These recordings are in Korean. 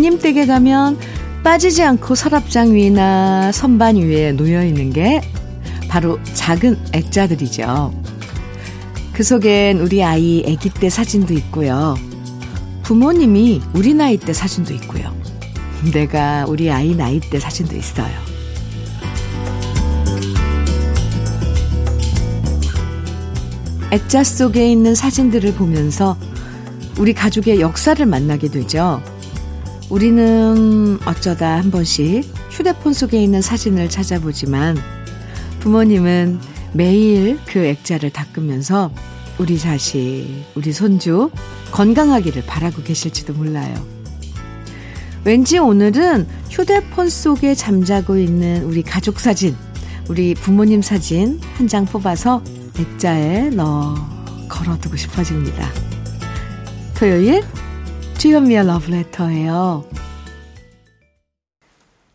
부모님 댁에 가면 빠지지 않고 서랍장 위나 선반 위에 놓여 있는 게 바로 작은 액자들이죠. 그 속엔 우리 아이 아기 때 사진도 있고요. 부모님이 우리 나이 때 사진도 있고요. 내가 우리 아이 나이 때 사진도 있어요. 액자 속에 있는 사진들을 보면서 우리 가족의 역사를 만나게 되죠. 우리는 어쩌다 한 번씩 휴대폰 속에 있는 사진을 찾아보지만 부모님은 매일 그 액자를 닦으면서 우리 자식, 우리 손주 건강하기를 바라고 계실지도 몰라요. 왠지 오늘은 휴대폰 속에 잠자고 있는 우리 가족 사진, 우리 부모님 사진 한 장 뽑아서 액자에 넣어 걸어두고 싶어집니다. 토요일 주현미의 러브레터예요.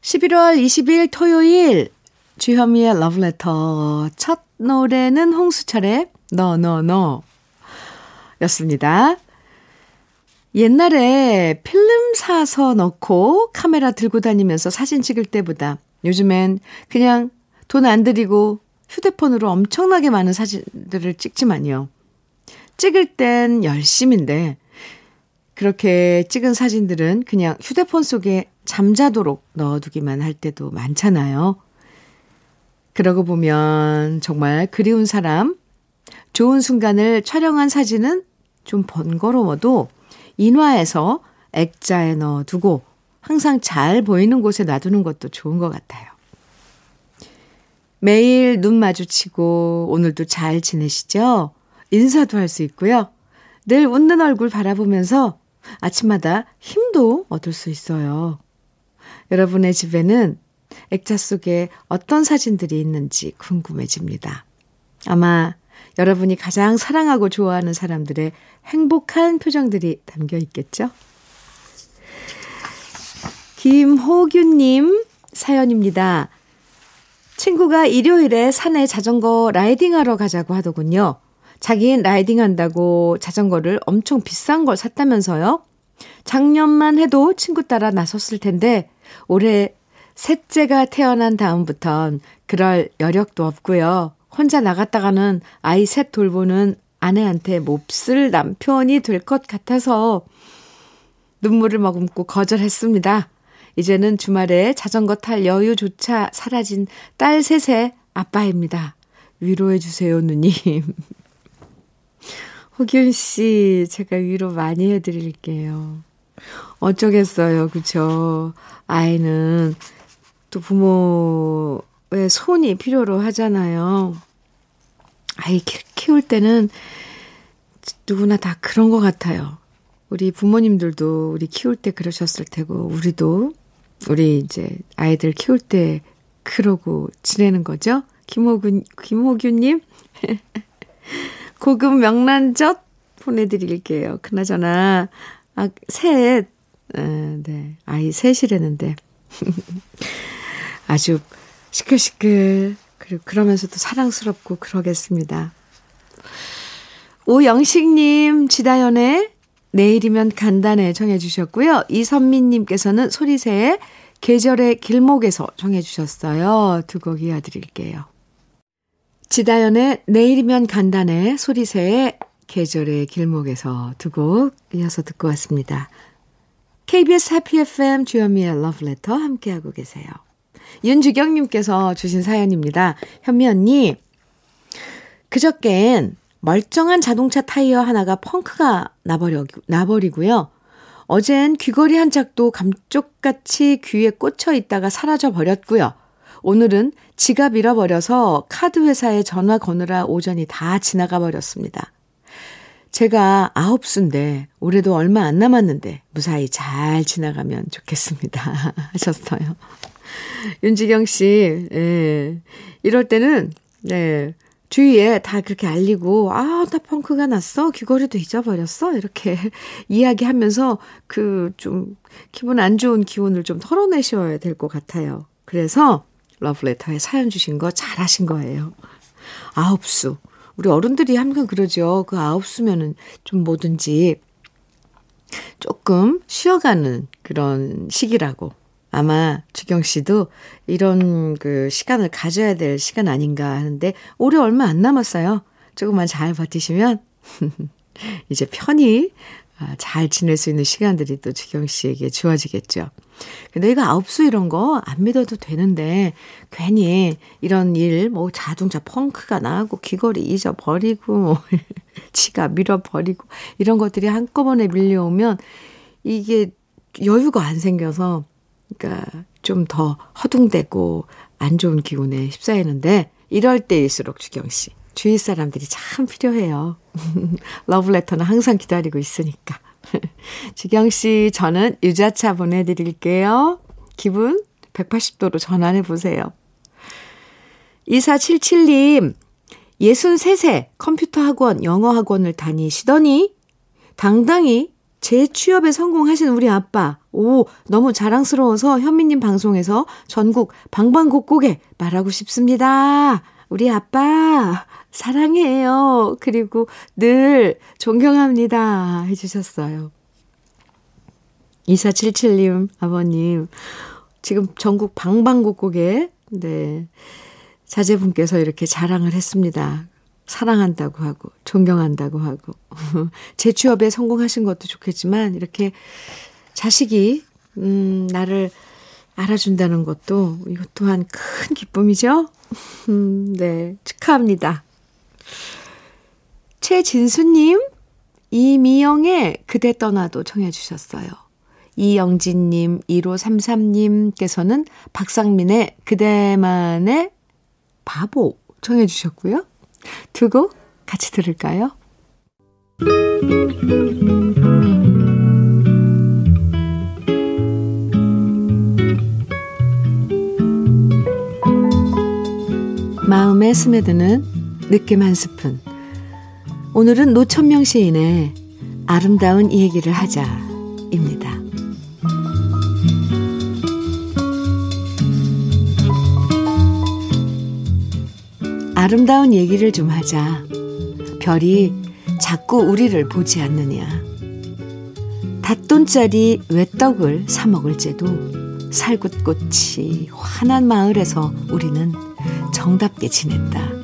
11월 20일 토요일 주현미의 러브레터 첫 노래는 홍수철의 너너너 였습니다. 옛날에 필름 사서 넣고 카메라 들고 다니면서 사진 찍을 때보다 요즘엔 그냥 돈 안 들이고 휴대폰으로 엄청나게 많은 사진들을 찍지만요. 찍을 땐 열심인데 그렇게 찍은 사진들은 그냥 휴대폰 속에 잠자도록 넣어두기만 할 때도 많잖아요. 그러고 보면 정말 그리운 사람, 좋은 순간을 촬영한 사진은 좀 번거로워도 인화해서 액자에 넣어두고 항상 잘 보이는 곳에 놔두는 것도 좋은 것 같아요. 매일 눈 마주치고 오늘도 잘 지내시죠? 인사도 할 수 있고요. 늘 웃는 얼굴 바라보면서 아침마다 힘도 얻을 수 있어요. 여러분의 집에는 액자 속에 어떤 사진들이 있는지 궁금해집니다. 아마 여러분이 가장 사랑하고 좋아하는 사람들의 행복한 표정들이 담겨 있겠죠? 김호규님 사연입니다. 친구가 일요일에 산에 자전거 라이딩하러 가자고 하더군요. 자기는 라이딩 한다고 자전거를 엄청 비싼 걸 샀다면서요? 작년만 해도 친구 따라 나섰을 텐데 올해 셋째가 태어난 다음부턴 그럴 여력도 없고요. 혼자 나갔다가는 아이 셋 돌보는 아내한테 몹쓸 남편이 될 것 같아서 눈물을 머금고 거절했습니다. 이제는 주말에 자전거 탈 여유조차 사라진 딸 셋의 아빠입니다. 위로해주세요, 누님. 호균 씨, 제가 위로 많이 해드릴게요. 어쩌겠어요, 그쵸? 아이는 또 부모의 손이 필요로 하잖아요. 아이 키울 때는 누구나 다 그런 것 같아요. 우리 부모님들도 우리 키울 때 그러셨을 테고, 우리도 우리 이제 아이들 키울 때 그러고 지내는 거죠? 김호균, 김호균님? 고급 명란젓 보내드릴게요. 그나저나, 아, 셋, 아, 네, 아이 셋이라는데. 아주 시끌시끌, 그리고 그러면서도 사랑스럽고 그러겠습니다. 오영식님, 지다연의 내일이면 간단해 정해주셨고요. 이선민님께서는 소리새의 계절의 길목에서 정해주셨어요. 두 곡 이어드릴게요. 지다연의 내일이면 간단해 소리새의 계절의 길목에서 두 곡 이어서 듣고 왔습니다. KBS 해피 FM 주현미의 러브레터 함께하고 계세요. 윤주경님께서 주신 사연입니다. 현미 언니, 그저껜 멀쩡한 자동차 타이어 하나가 펑크가 나버려, 나버리고요. 어젠 귀걸이 한 짝도 감쪽같이 귀에 꽂혀 있다가 사라져 버렸고요. 오늘은 지갑 잃어버려서 카드 회사에 전화 거느라 오전이 다 지나가 버렸습니다. 제가 아홉 수인데 올해도 얼마 안 남았는데 무사히 잘 지나가면 좋겠습니다. 하셨어요. 윤지경 씨, 예. 이럴 때는, 네. 주위에 다 그렇게 알리고, 아, 나 펑크가 났어? 귀걸이도 잊어버렸어? 이렇게 이야기하면서 그 좀 기분 안 좋은 기운을 좀 털어내셔야 될 것 같아요. 그래서 러브레터에 사연 주신 거 잘하신 거예요. 아홉 수. 우리 어른들이 항상 그러죠. 그 아홉 수면은 좀 뭐든지 조금 쉬어가는 그런 시기라고 아마 주경 씨도 이런 그 시간을 가져야 될 시간 아닌가 하는데 올해 얼마 안 남았어요. 조금만 잘 버티시면 이제 편히 아, 잘 지낼 수 있는 시간들이 또 주경 씨에게 주어지겠죠. 근데 이거 아홉수 이런 거 안 믿어도 되는데 괜히 이런 일 뭐 자동차 펑크가 나고 귀걸이 잊어버리고 지가 밀어버리고 이런 것들이 한꺼번에 밀려오면 이게 여유가 안 생겨서 그러니까 좀 더 허둥대고 안 좋은 기운에 휩싸이는데 이럴 때일수록 주경 씨 주위 사람들이 참 필요해요. 러브레터는 항상 기다리고 있으니까. 주경 씨 저는 유자차 보내드릴게요. 기분 180도로 전환해 보세요. 2477님, 63세 컴퓨터 학원, 영어 학원을 다니시더니 당당히 제 취업에 성공하신 우리 아빠. 오, 너무 자랑스러워서 현미님 방송에서 전국 방방곡곡에 말하고 싶습니다. 우리 아빠, 사랑해요. 그리고 늘 존경합니다. 해주셨어요. 2477님, 아버님. 지금 전국 방방곡곡에, 네. 자제분께서 이렇게 자랑을 했습니다. 사랑한다고 하고 존경한다고 하고 제 취업에 성공하신 것도 좋겠지만 이렇게 자식이 음 나를 알아준다는 것도 이것 또한 큰 기쁨이죠. 음, 네 축하합니다. 최진수님 이미영의 그대 떠나도 청해 주셨어요. 이영진님 1533님께서는 박상민의 그대만의 바보 청해 주셨고요. 두 곡 같이 들을까요? 마음에 스며드는 느낌 한 스푼. 오늘은 노천명 시인의 아름다운 얘기를 하자입니다. 아름다운 얘기를 좀 하자. 별이 자꾸 우리를 보지 않느냐. 닷돈짜리 외떡을 사 먹을지도 살굿꽃이 환한 마을에서 우리는 정답게 지냈다.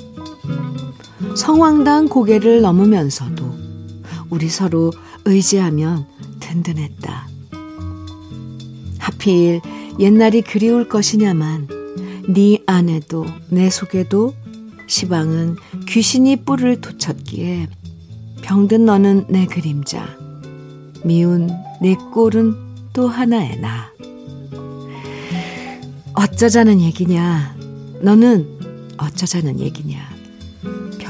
성황당 고개를 넘으면서도 우리 서로 의지하면 든든했다. 하필 옛날이 그리울 것이냐만 네 안에도 내 속에도 시방은 귀신이 뿔을 돋쳤기에 병든 너는 내 그림자, 미운 내 꼴은 또 하나의 나. 어쩌자는 얘기냐? 너는 어쩌자는 얘기냐?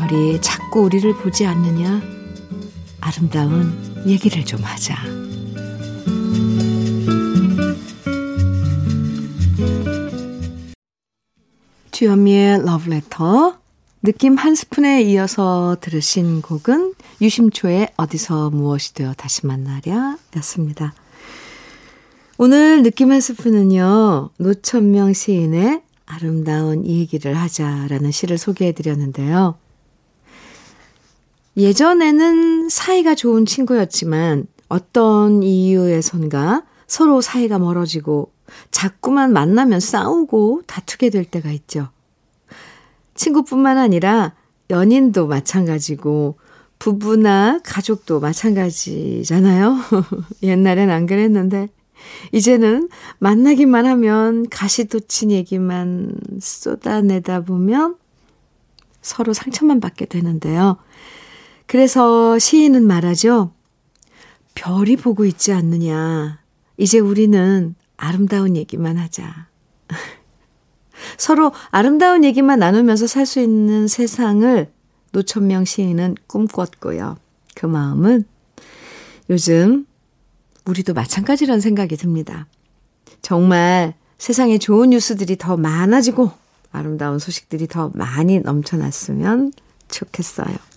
별이 자꾸 우리를 보지 않느냐? 아름다운 얘기를 좀 하자. 주현미의 러브레터 느낌 한 스푼에 이어서 들으신 곡은 유심초의 어디서 무엇이 되어 다시 만나랴 였습니다. 오늘 느낌 한 스푼은요, 노천명 시인의 아름다운 얘기를 하자라는 시를 소개해 드렸는데요. 예전에는 사이가 좋은 친구였지만 어떤 이유에선가 서로 사이가 멀어지고 자꾸만 만나면 싸우고 다투게 될 때가 있죠. 친구뿐만 아니라 연인도 마찬가지고 부부나 가족도 마찬가지잖아요. 옛날엔 안 그랬는데 이제는 만나기만 하면 가시돋친 얘기만 쏟아내다 보면 서로 상처만 받게 되는데요. 그래서 시인은 말하죠. 별이 보고 있지 않느냐. 이제 우리는 아름다운 얘기만 하자. 서로 아름다운 얘기만 나누면서 살 수 있는 세상을 노천명 시인은 꿈꿨고요. 그 마음은 요즘 우리도 마찬가지라는 생각이 듭니다. 정말 세상에 좋은 뉴스들이 더 많아지고 아름다운 소식들이 더 많이 넘쳐났으면 좋겠어요.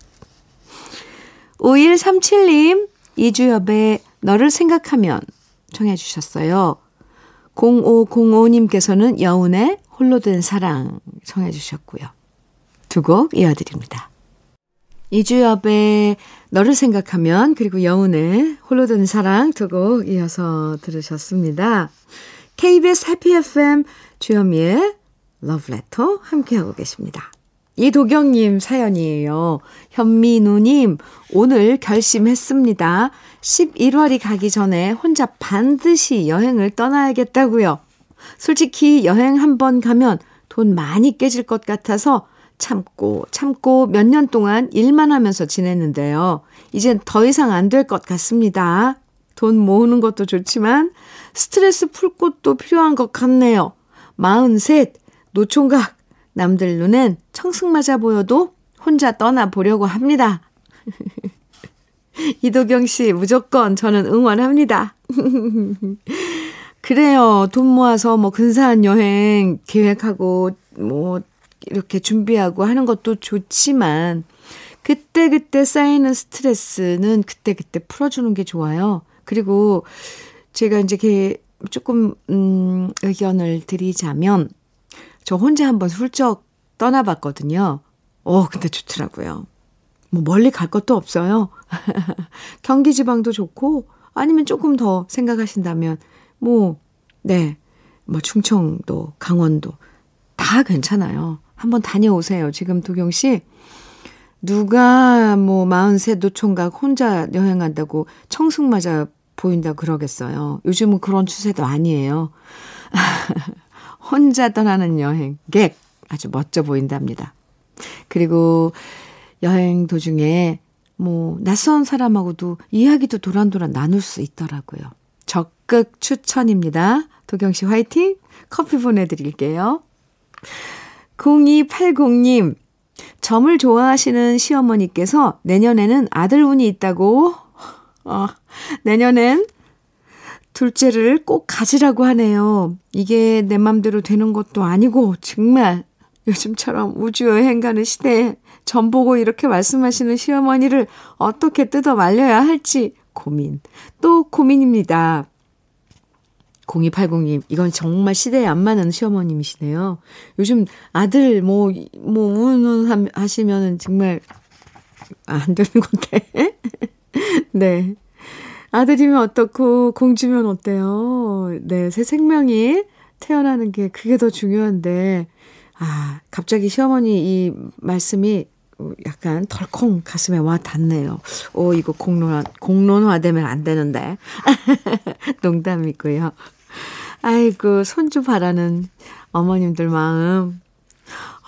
5137님, 이주엽의 너를 생각하면 청해 주셨어요. 0505님께서는 여운의 홀로 된 사랑 청해 주셨고요. 두 곡 이어드립니다. 이주엽의 너를 생각하면 그리고 여운의 홀로 든 사랑 두 곡 이어서 들으셨습니다. KBS 해피 FM 주현미의 러브레터 함께하고 계십니다. 이도경님 사연이에요. 현민우님, 오늘 결심했습니다. 11월이 가기 전에 혼자 반드시 여행을 떠나야겠다고요. 솔직히 여행 한번 가면 돈 많이 깨질 것 같아서 참고 참고 몇 년 동안 일만 하면서 지냈는데요. 이젠 더 이상 안 될 것 같습니다. 돈 모으는 것도 좋지만 스트레스 풀 것도 필요한 것 같네요. 43, 노총각, 남들 눈엔 청승맞아 보여도 혼자 떠나보려고 합니다. 이도경 씨, 무조건 저는 응원합니다. 그래요. 돈 모아서 뭐 근사한 여행 계획하고 뭐 이렇게 준비하고 하는 것도 좋지만 그때그때 쌓이는 스트레스는 그때 그때 풀어주는 게 좋아요. 그리고 제가 이제 조금, 음, 의견을 드리자면 저 혼자 한번 훌쩍 떠나봤거든요. 어, 근데 좋더라고요. 뭐 멀리 갈 것도 없어요. 경기 지방도 좋고 아니면 조금 더 생각하신다면 뭐 네. 뭐 충청도, 강원도 다 괜찮아요. 한번 다녀오세요. 지금 도경 씨 누가 뭐 43 노총각 혼자 여행한다고 청승 맞아 보인다 그러겠어요. 요즘은 그런 추세도 아니에요. 혼자 떠나는 여행객 아주 멋져 보인답니다. 그리고 여행 도중에 뭐 낯선 사람하고도 이야기도 도란도란 나눌 수 있더라고요. 적극 추천입니다. 도경 씨 화이팅! 커피 보내드릴게요. 0280님, 점을 좋아하시는 시어머니께서 내년에는 아들 운이 있다고, 어, 내년엔 둘째를 꼭 가지라고 하네요. 이게 내 맘대로 되는 것도 아니고, 정말 요즘처럼 우주여행 가는 시대에 점 보고 이렇게 말씀하시는 시어머니를 어떻게 뜯어 말려야 할지 고민. 또 고민입니다. 0280님, 이건 정말 시대에 안 맞는 시어머님이시네요. 요즘 아들, 뭐, 뭐, 우는 하시면은 정말 안 되는 건데. 네. 아들이면 어떻고, 공주면 어때요? 네, 새 생명이 태어나는 게 그게 더 중요한데, 아, 갑자기 시어머니 이 말씀이 약간 덜컹 가슴에 와 닿네요. 오, 이거 공론화, 공론화되면 안 되는데. 농담이고요. 아이고, 손주 바라는 어머님들 마음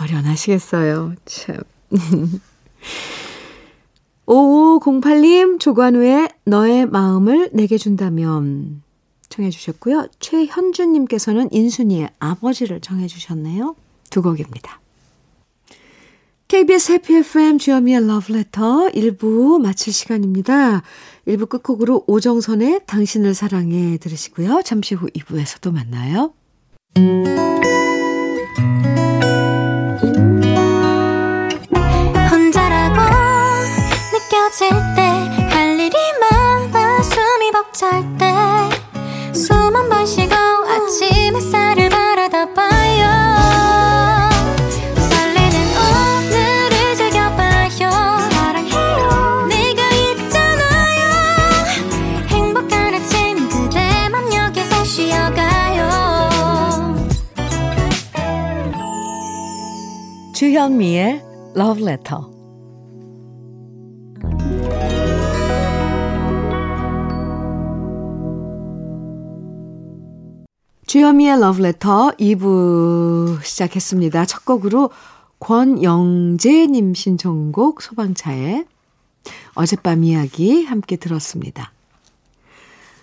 어련하시겠어요. 참. 5508님, 조관우의 너의 마음을 내게 준다면 청해 주셨고요. 최현주님께서는 인순이의 아버지를 청해 주셨네요. 두 곡입니다. KBS 해피 FM 주현미의 러브레터 1부 마칠 시간입니다. 1부 끝곡으로 오정선의 당신을 사랑해 들으시고요. 잠시 후 2부에서도 만나요. 주현미의 Love Letter. 주현미의 Love Letter 2부 시작했습니다. 첫 곡으로 권영재님 신청곡 소방차의 어젯밤 이야기 함께 들었습니다.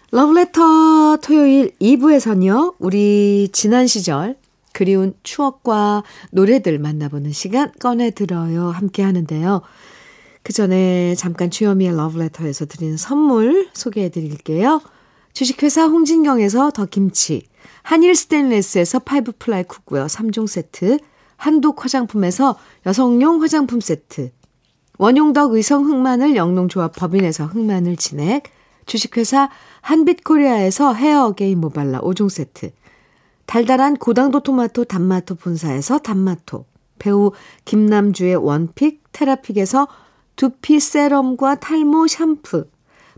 러브레터 토요일 2부에서는요, 우리 지난 시절 그리운 추억과 노래들 만나보는 시간 꺼내 들어요. 함께 하는데요. 그 전에 잠깐 주현미의 러브레터에서 드린 선물 소개해 드릴게요. 주식회사 홍진경에서 더 김치, 한일 스테인레스에서 five ply cookware 3종 세트, 한독 화장품에서 여성용 화장품 세트, 원용덕 의성 흑마늘 영농조합 법인에서 흑마늘 진액, 주식회사 한빛코리아에서 헤어 게임 모발라 5종 세트, 달달한 고당도 토마토 단마토 본사에서 단마토, 배우 김남주의 원픽 테라픽에서 두피 세럼과 탈모 샴푸,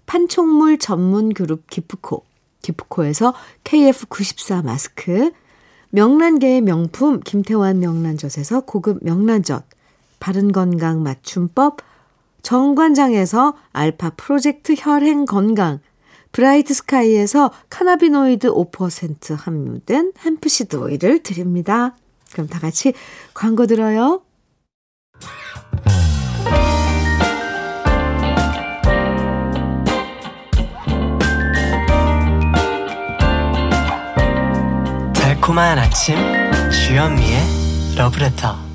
판촉물 전문 그룹 기프코, 기프코에서 KF94 마스크, 명란계의 명품 김태환 명란젓에서 고급 명란젓, 바른건강 맞춤법, 정관장에서 알파 프로젝트 혈행 건강, 브라이트 스카이에서 cannabinoid 5% 함유된 hemp seed 오일을 드립니다. 그럼 다 같이 광고 들어요. 달콤한 아침 주현미의 러브레터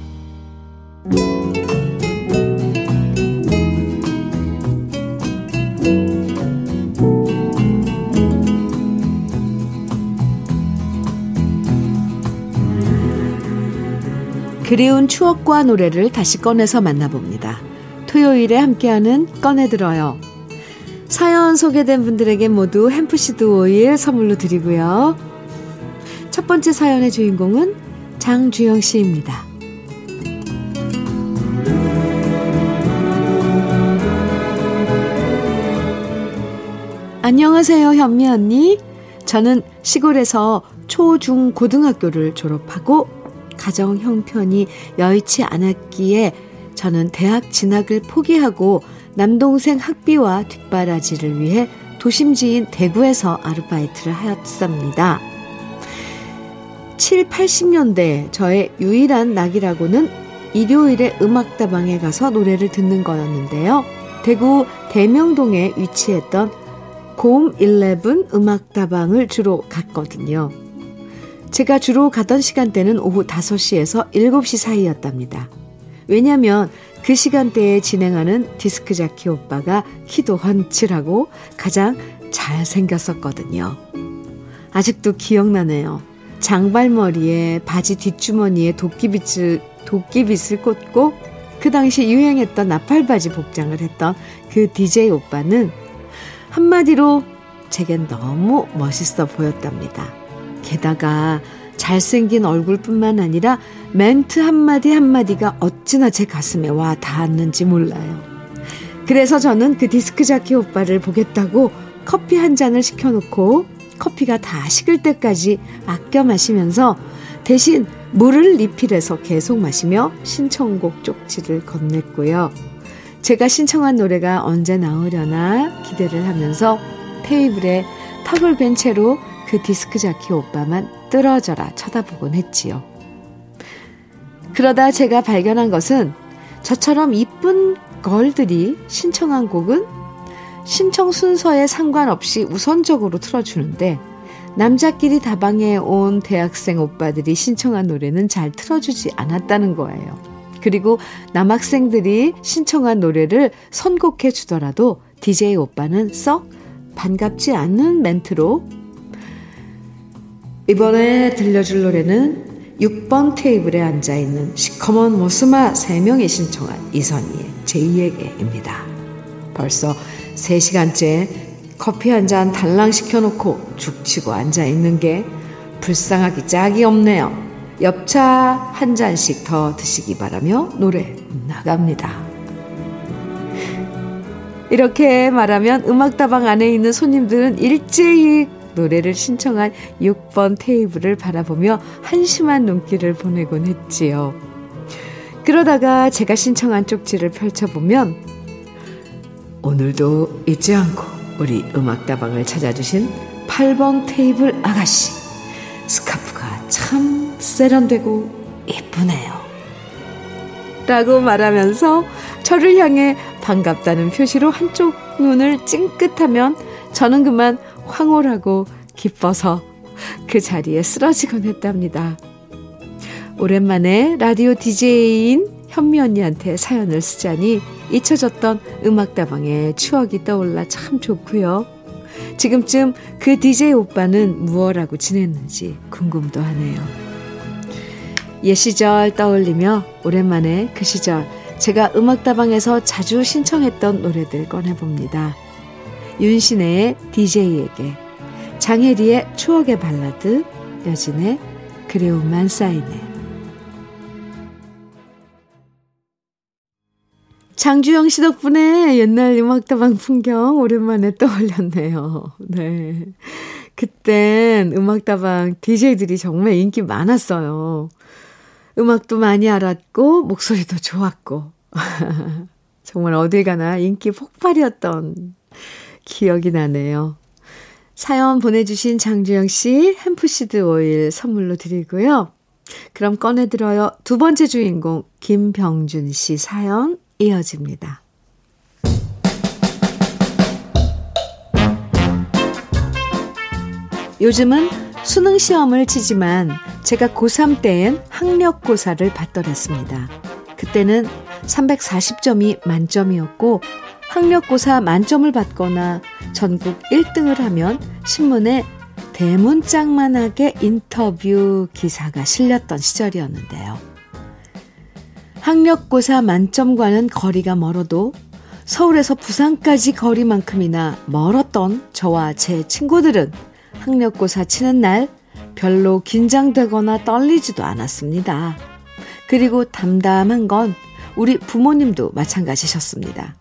그리운 추억과 노래를 다시 꺼내서 만나봅니다. 토요일에 함께하는 꺼내들어요. 사연 소개된 분들에게 모두 햄프시드 오일 선물로 드리고요. 첫 번째 사연의 주인공은 장주영 씨입니다. 안녕하세요, 현미 언니. 저는 시골에서 초, 중, 고등학교를 졸업하고 가정 형편이 여의치 않았기에 저는 대학 진학을 포기하고 남동생 학비와 뒷바라지를 위해 도심지인 대구에서 아르바이트를 하였습니다. 7, 80년대 저의 유일한 낙이라고는 일요일에 음악다방에 가서 노래를 듣는 거였는데요. 대구 대명동에 위치했던 곰11 음악다방을 주로 갔거든요. 제가 주로 가던 시간대는 오후 5시에서 7시 사이였답니다. 왜냐면 그 시간대에 진행하는 디스크 자키 오빠가 키도 훤칠하고 가장 잘생겼었거든요. 아직도 기억나네요. 장발머리에 바지 뒷주머니에 도끼빗을, 도끼빗을 꽂고 그 당시 유행했던 나팔바지 복장을 했던 그 DJ 오빠는 한마디로 제겐 너무 멋있어 보였답니다. 게다가 잘생긴 얼굴뿐만 아니라 멘트 한마디 한마디가 어찌나 제 가슴에 와 닿았는지 몰라요. 그래서 저는 그 디스크 자키 오빠를 보겠다고 커피 한 잔을 시켜놓고 커피가 다 식을 때까지 아껴 마시면서 대신 물을 리필해서 계속 마시며 신청곡 쪽지를 건넸고요. 제가 신청한 노래가 언제 나오려나 기대를 하면서 테이블에 턱을 벤 채로 그 디스크 자키 오빠만 떨어져라 쳐다보곤 했지요. 그러다 제가 발견한 것은 저처럼 이쁜 걸들이 신청한 곡은 신청 순서에 상관없이 우선적으로 틀어주는데 남자끼리 다방에 온 대학생 오빠들이 신청한 노래는 잘 틀어주지 않았다는 거예요. 그리고 남학생들이 신청한 노래를 선곡해 주더라도 DJ 오빠는 썩 반갑지 않는 멘트로 이번에 들려줄 노래는 6번 테이블에 앉아있는 시커먼 모스마 3명이 신청한 이선희의 제2에게입니다. 벌써 3시간째 커피 한 잔 달랑 시켜놓고 죽치고 앉아있는 게 불쌍하기 짝이 없네요. 엽차 한 잔씩 더 드시기 바라며 노래 나갑니다. 이렇게 말하면 음악다방 안에 있는 손님들은 일제히 노래를 신청한 6번 테이블을 바라보며 한심한 눈길을 보내곤 했지요. 그러다가 제가 신청한 쪽지를 펼쳐보면 오늘도 잊지 않고 우리 음악다방을 찾아주신 8번 테이블 아가씨 스카프가 참 세련되고 예쁘네요. 라고 말하면서 저를 향해 반갑다는 표시로 한쪽 눈을 찡긋하면 저는 그만 황홀하고 기뻐서 그 자리에 쓰러지곤 했답니다. 오랜만에 라디오 DJ인 현미 언니한테 사연을 쓰자니 잊혀졌던 음악다방의 추억이 떠올라 참 좋고요. 지금쯤 그 DJ 오빠는 무엇하고 지냈는지 궁금도 하네요. 옛 시절 떠올리며 오랜만에 그 시절 제가 음악다방에서 자주 신청했던 노래들 꺼내봅니다. 윤신의 DJ에게, 장혜리의 추억의 발라드, 여진의 그리움만 쌓이네. 장주영 씨 덕분에 옛날 음악다방 풍경 오랜만에 떠올렸네요. 네. 그땐 음악다방 DJ들이 정말 인기 많았어요. 음악도 많이 알았고, 목소리도 좋았고. 정말 어딜 가나 인기 폭발이었던 기억이 나네요. 사연 보내주신 장주영 씨 햄프시드 오일 선물로 드리고요. 그럼 꺼내들어요. 두 번째 주인공 김병준 씨 사연 이어집니다. 요즘은 수능 시험을 치지만 제가 고3 때엔 학력고사를 받더랬습니다. 그때는 340점이 만점이었고 학력고사 만점을 받거나 전국 1등을 하면 신문에 대문짝만하게 인터뷰 기사가 실렸던 시절이었는데요. 학력고사 만점과는 거리가 멀어도 서울에서 부산까지 거리만큼이나 멀었던 저와 제 친구들은 학력고사 치는 날 별로 긴장되거나 떨리지도 않았습니다. 그리고 담담한 건 우리 부모님도 마찬가지셨습니다.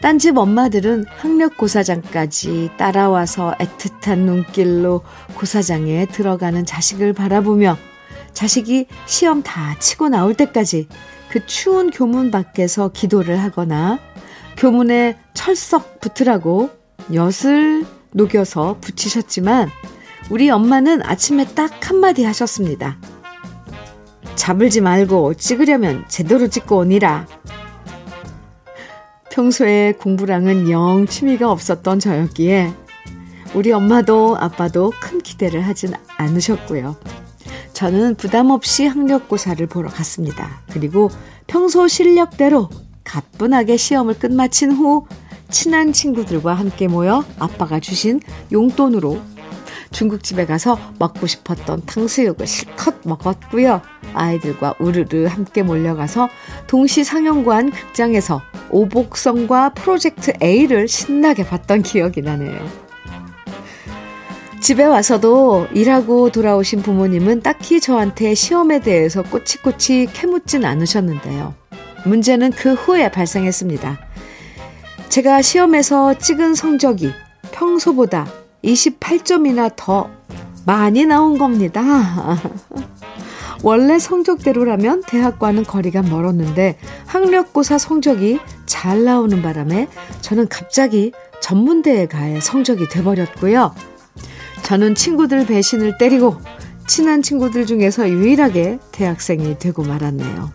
딴집 엄마들은 학력고사장까지 따라와서 애틋한 눈길로 고사장에 들어가는 자식을 바라보며 자식이 시험 다 치고 나올 때까지 그 추운 교문 밖에서 기도를 하거나 교문에 철석 붙으라고 엿을 녹여서 붙이셨지만 우리 엄마는 아침에 딱 한마디 하셨습니다. 잡을지 말고 찍으려면 제대로 찍고 오니라. 평소에 공부랑은 영 취미가 없었던 저였기에 우리 엄마도 아빠도 큰 기대를 하진 않으셨고요. 저는 부담 없이 학력고사를 보러 갔습니다. 그리고 평소 실력대로 가뿐하게 시험을 끝마친 후 친한 친구들과 함께 모여 아빠가 주신 용돈으로 중국집에 가서 먹고 싶었던 탕수육을 실컷 먹었고요. 아이들과 우르르 함께 몰려가서 동시 상영관 극장에서 오복성과 프로젝트 A를 신나게 봤던 기억이 나네요. 집에 와서도 일하고 돌아오신 부모님은 딱히 저한테 시험에 대해서 꼬치꼬치 캐묻진 않으셨는데요. 문제는 그 후에 발생했습니다. 제가 시험에서 찍은 성적이 평소보다 28점이나 더 많이 나온 겁니다. 원래 성적대로라면 대학과는 거리가 멀었는데 학력고사 성적이 잘 나오는 바람에 저는 갑자기 전문대에 가야 성적이 돼버렸고요. 저는 친구들 배신을 때리고 친한 친구들 중에서 유일하게 대학생이 되고 말았네요.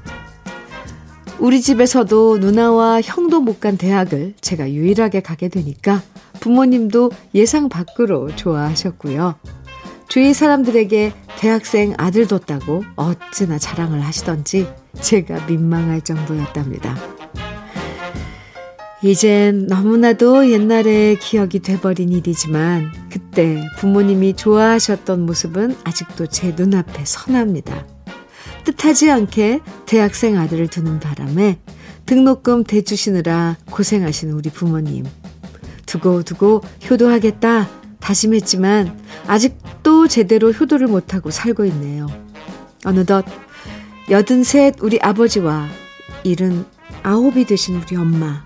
우리 집에서도 누나와 형도 못 간 대학을 제가 유일하게 가게 되니까 부모님도 예상 밖으로 좋아하셨고요. 주위 사람들에게 대학생 아들 뒀다고 어찌나 자랑을 하시던지 제가 민망할 정도였답니다. 이젠 너무나도 옛날의 기억이 돼버린 일이지만 그때 부모님이 좋아하셨던 모습은 아직도 제 눈앞에 선합니다. 뜻하지 않게 대학생 아들을 두는 바람에 등록금 대주시느라 고생하시는 우리 부모님. 두고두고 효도하겠다 다짐했지만 아직도 제대로 효도를 못하고 살고 있네요. 어느덧 여든셋 우리 아버지와 일은 아홉이 되신 우리 엄마.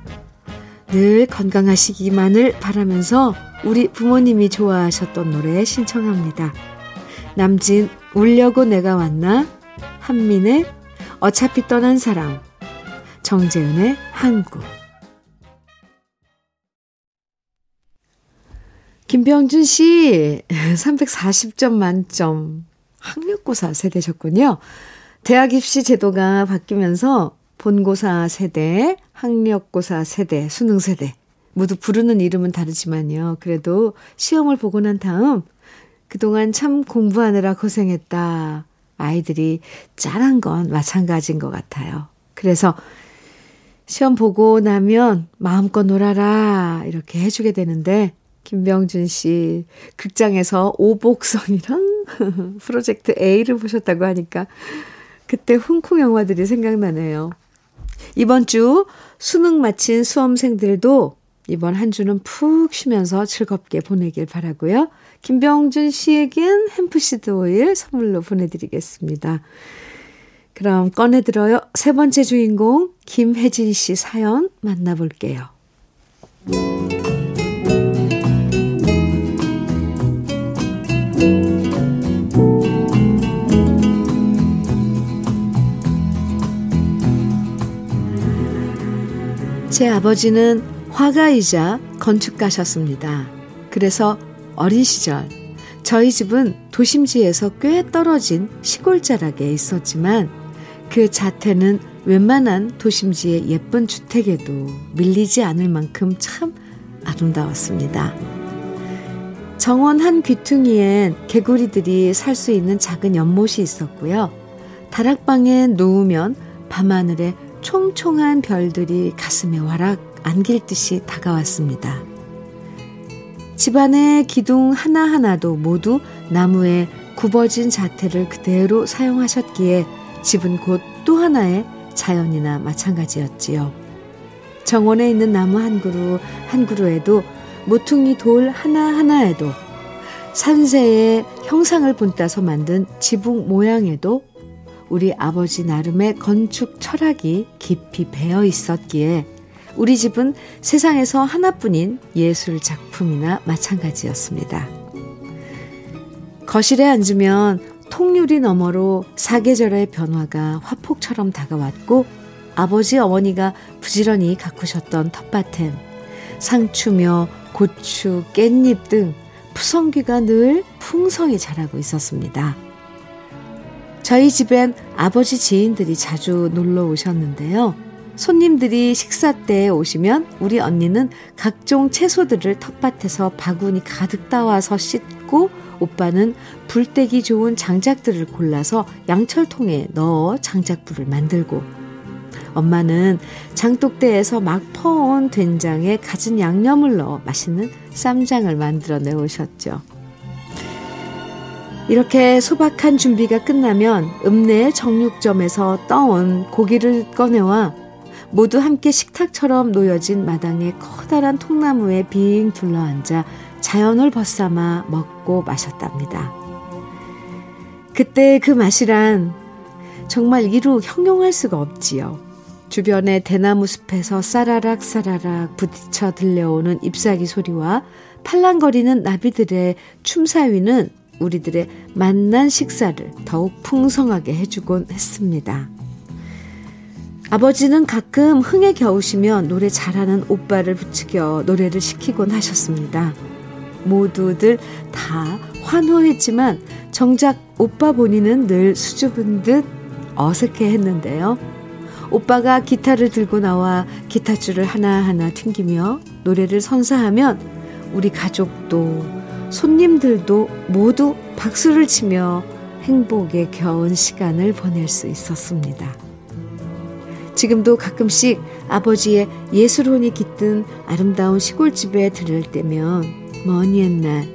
늘 건강하시기만을 바라면서 우리 부모님이 좋아하셨던 노래 신청합니다. 남진 울려고 내가 왔나? 한민의 어차피 떠난 사람 정재은의 한국 김병준 씨 340점 만점 학력고사 세대셨군요. 대학 입시 제도가 바뀌면서 본고사 세대, 학력고사 세대, 수능 세대 모두 부르는 이름은 다르지만요. 그래도 시험을 보고 난 다음 그동안 참 공부하느라 고생했다. 아이들이 짠한 건 마찬가지인 것 같아요. 그래서 시험 보고 나면 마음껏 놀아라 이렇게 해주게 되는데 김병준 씨 극장에서 오복성이랑 프로젝트 A를 보셨다고 하니까 그때 훈쿵 영화들이 생각나네요. 이번 주 수능 마친 수험생들도 이번 한 주는 푹 쉬면서 즐겁게 보내길 바라고요. 김병준 씨에겐 햄프시드 오일 선물로 보내드리겠습니다. 그럼 꺼내들어요. 세 번째 주인공 김혜진 씨 사연 만나볼게요. 제 아버지는 화가이자 건축가셨습니다. 그래서 어린 시절 저희 집은 도심지에서 꽤 떨어진 시골 자락에 있었지만 그 자태는 웬만한 도심지의 예쁜 주택에도 밀리지 않을 만큼 참 아름다웠습니다. 정원 한 귀퉁이엔 개구리들이 살 수 있는 작은 연못이 있었고요. 다락방에 누우면 밤하늘에 총총한 별들이 가슴에 와락 안길 듯이 다가왔습니다. 집안의 기둥 하나하나도 모두 나무의 굽어진 자태를 그대로 사용하셨기에 집은 곧 또 하나의 자연이나 마찬가지였지요. 정원에 있는 나무 한 그루 한 그루에도 모퉁이 돌 하나하나에도 산세의 형상을 본따서 만든 지붕 모양에도 우리 아버지 나름의 건축 철학이 깊이 배어 있었기에 우리 집은 세상에서 하나뿐인 예술 작품이나 마찬가지였습니다. 거실에 앉으면 통유리 너머로 사계절의 변화가 화폭처럼 다가왔고 아버지 어머니가 부지런히 가꾸셨던 텃밭엔 상추며 고추, 깻잎 등 푸성귀가 늘 풍성히 자라고 있었습니다. 저희 집엔 아버지 지인들이 자주 놀러 오셨는데요. 손님들이 식사 때 오시면 우리 언니는 각종 채소들을 텃밭에서 바구니 가득 따와서 씻고 오빠는 불떼기 좋은 장작들을 골라서 양철통에 넣어 장작불을 만들고 엄마는 장독대에서 막 퍼온 된장에 갖은 양념을 넣어 맛있는 쌈장을 만들어 내오셨죠. 이렇게 소박한 준비가 끝나면 읍내 정육점에서 떠온 고기를 꺼내와 모두 함께 식탁처럼 놓여진 마당에 커다란 통나무에 빙 둘러앉아 자연을 벗삼아 먹고 마셨답니다. 그때 그 맛이란 정말 이루 형용할 수가 없지요. 주변의 대나무 숲에서 싸라락 싸라락 부딪혀 들려오는 잎사귀 소리와 팔랑거리는 나비들의 춤사위는 우리들의 만난 식사를 더욱 풍성하게 해주곤 했습니다. 아버지는 가끔 흥에 겨우시면 노래 잘하는 오빠를 부추겨 노래를 시키곤 하셨습니다. 모두들 다 환호했지만 정작 오빠 본인은 늘 수줍은 듯 어색해 했는데요. 오빠가 기타를 들고 나와 기타줄을 하나하나 튕기며 노래를 선사하면 우리 가족도 손님들도 모두 박수를 치며 행복에 겨운 시간을 보낼 수 있었습니다. 지금도 가끔씩 아버지의 예술혼이 깃든 아름다운 시골집에 들를 때면 먼 옛날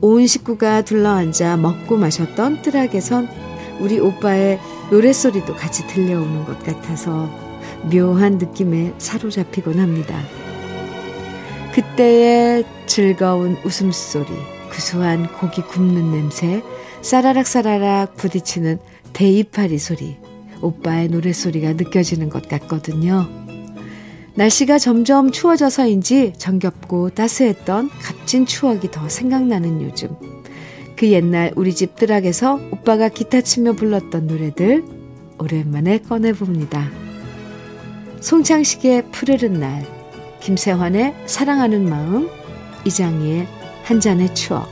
온 식구가 둘러앉아 먹고 마셨던 뜨락에선 우리 오빠의 노랫소리도 같이 들려오는 것 같아서 묘한 느낌에 사로잡히곤 합니다. 그때의 즐거운 웃음소리, 구수한 고기 굽는 냄새, 싸라락 싸라락 부딪히는 대이파리 소리, 오빠의 노랫소리가 느껴지는 것 같거든요. 날씨가 점점 추워져서인지 정겹고 따스했던 값진 추억이 더 생각나는 요즘. 그 옛날 우리 집 드락에서 오빠가 기타 치며 불렀던 노래들 오랜만에 꺼내봅니다. 송창식의 푸르른 날, 김세환의 사랑하는 마음, 이장희의 한 잔의 추억.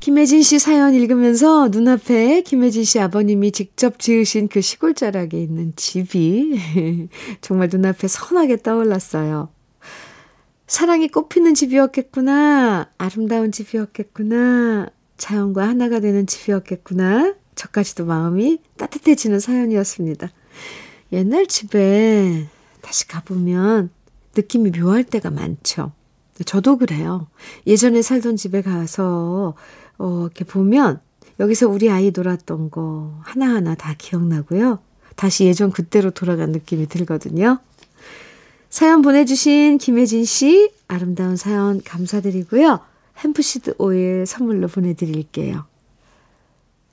김혜진 씨 사연 읽으면서 눈앞에 김혜진 씨 아버님이 직접 지으신 그 시골 자락에 있는 집이 정말 눈앞에 선하게 떠올랐어요. 사랑이 꽃피는 집이었겠구나. 아름다운 집이었겠구나. 자연과 하나가 되는 집이었겠구나. 저까지도 마음이 따뜻해지는 사연이었습니다. 옛날 집에 다시 가보면 느낌이 묘할 때가 많죠. 저도 그래요. 예전에 살던 집에 가서, 어, 이렇게 보면 여기서 우리 아이 놀았던 거 하나하나 다 기억나고요. 다시 예전 그때로 돌아간 느낌이 들거든요. 사연 보내주신 김혜진 씨, 아름다운 사연 감사드리고요. 햄프시드 오일 선물로 보내드릴게요.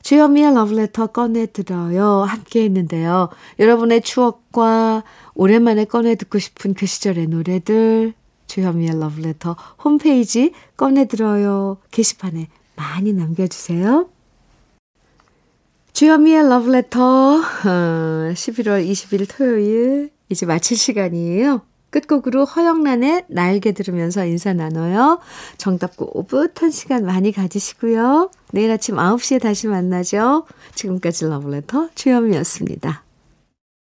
주현미의 러브레터 꺼내들어요. 함께 했는데요. 여러분의 추억과 오랜만에 꺼내 듣고 싶은 그 시절의 노래들, 주현미의 러브레터 홈페이지 꺼내들어요. 게시판에 많이 남겨주세요. 주현미의 러브레터, 11월 20일 토요일, 이제 마칠 시간이에요. 끝곡으로 허영란의 날개 들으면서 인사 나눠요. 정답고 오붓한 시간 많이 가지시고요. 내일 아침 9시에 다시 만나죠. 지금까지 러브레터 주현미였습니다.